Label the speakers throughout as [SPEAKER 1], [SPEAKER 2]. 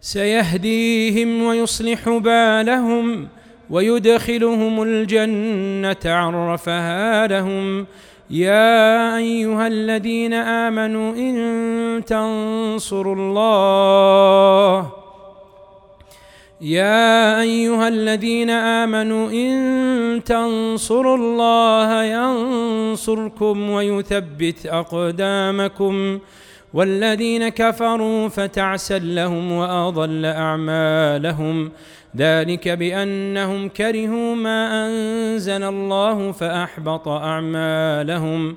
[SPEAKER 1] سيهديهم ويصلح بالهم ويدخلهم الجنة عرفها لهم يا أيها الذين آمنوا إن تنصروا الله يا أيها الذين آمنوا إن تنصروا الله ينصركم ويثبت أقدامكم والذين كفروا فتعسا لهم واضل اعمالهم ذلك بانهم كرهوا ما انزل الله فاحبط اعمالهم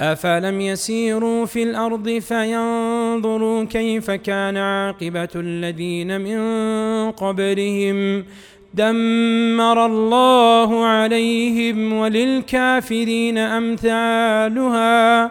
[SPEAKER 1] افلم يسيروا في الارض فينظروا كيف كان عاقبه الذين من قبلهم دمر الله عليهم وللكافرين امثالها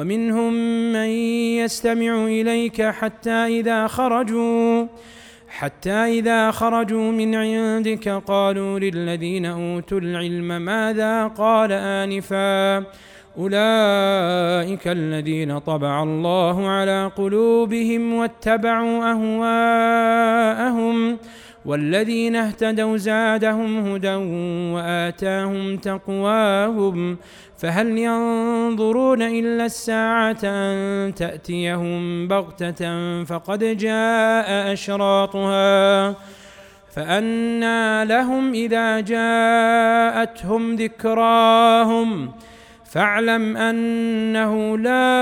[SPEAKER 1] ومنهم من يستمع إليك حتى إذا خرجوا حتى إذا خرجوا من عندك قالوا للذين أوتوا العلم ماذا قال آنفا أولئك الذين طبع الله على قلوبهم واتبعوا أهواءهم والذين اهتدوا زادهم هدى وآتاهم تقواهم فهل ينظرون إلا الساعة أن تأتيهم بغتة فقد جاء أشراطها فأنى لهم إذا جاءتهم ذكراهم فاعلم أنه لا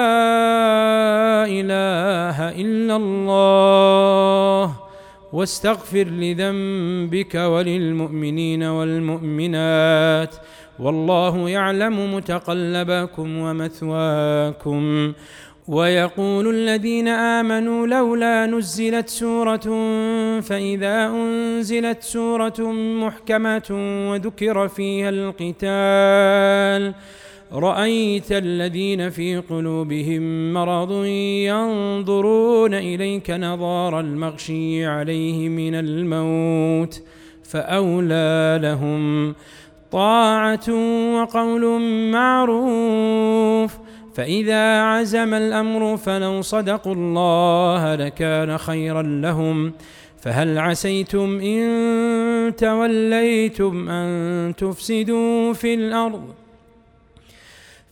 [SPEAKER 1] إله إلا الله واستغفر لذنبك وللمؤمنين والمؤمنات والله يعلم متقلبكم ومثواكم ويقول الذين امنوا لولا نزلت سوره فاذا انزلت سوره محكمه وذكر فيها القتال رايت الذين في قلوبهم مرض ينظرون اليك نظار المغشي عليه من الموت فاولى لهم طاعه وقول معروف فاذا عزم الامر فلو صدقوا الله لكان خيرا لهم فهل عسيتم ان توليتم ان تفسدوا في الارض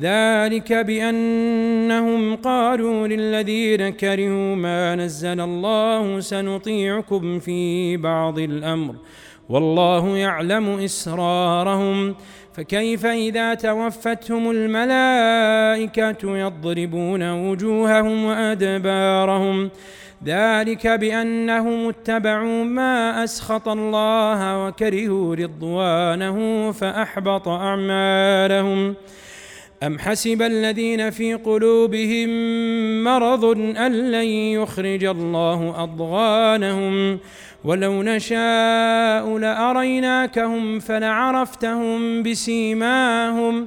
[SPEAKER 1] ذلك بانهم قالوا للذين كرهوا ما نزل الله سنطيعكم في بعض الامر والله يعلم اسرارهم فكيف اذا توفتهم الملائكه يضربون وجوههم وادبارهم ذلك بانهم اتبعوا ما اسخط الله وكرهوا رضوانه فاحبط اعمالهم أم حسب الذين في قلوبهم مرض أن لن يخرج الله أضغانهم ولو نشاء لأريناكهم فلعرفتهم بسيماهم ۖ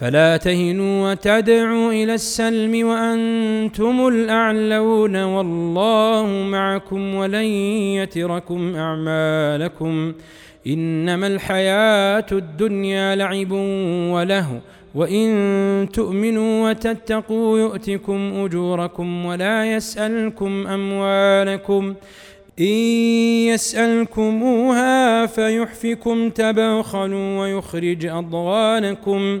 [SPEAKER 1] فلا تهنوا وتدعوا إلى السلم وأنتم الأعلون والله معكم ولن يتركم أعمالكم إنما الحياة الدنيا لعب ولهو وإن تؤمنوا وتتقوا يؤتكم أجوركم ولا يسألكم أموالكم إن يسألكموها فيحفكم تبخلوا ويخرج أضغانكم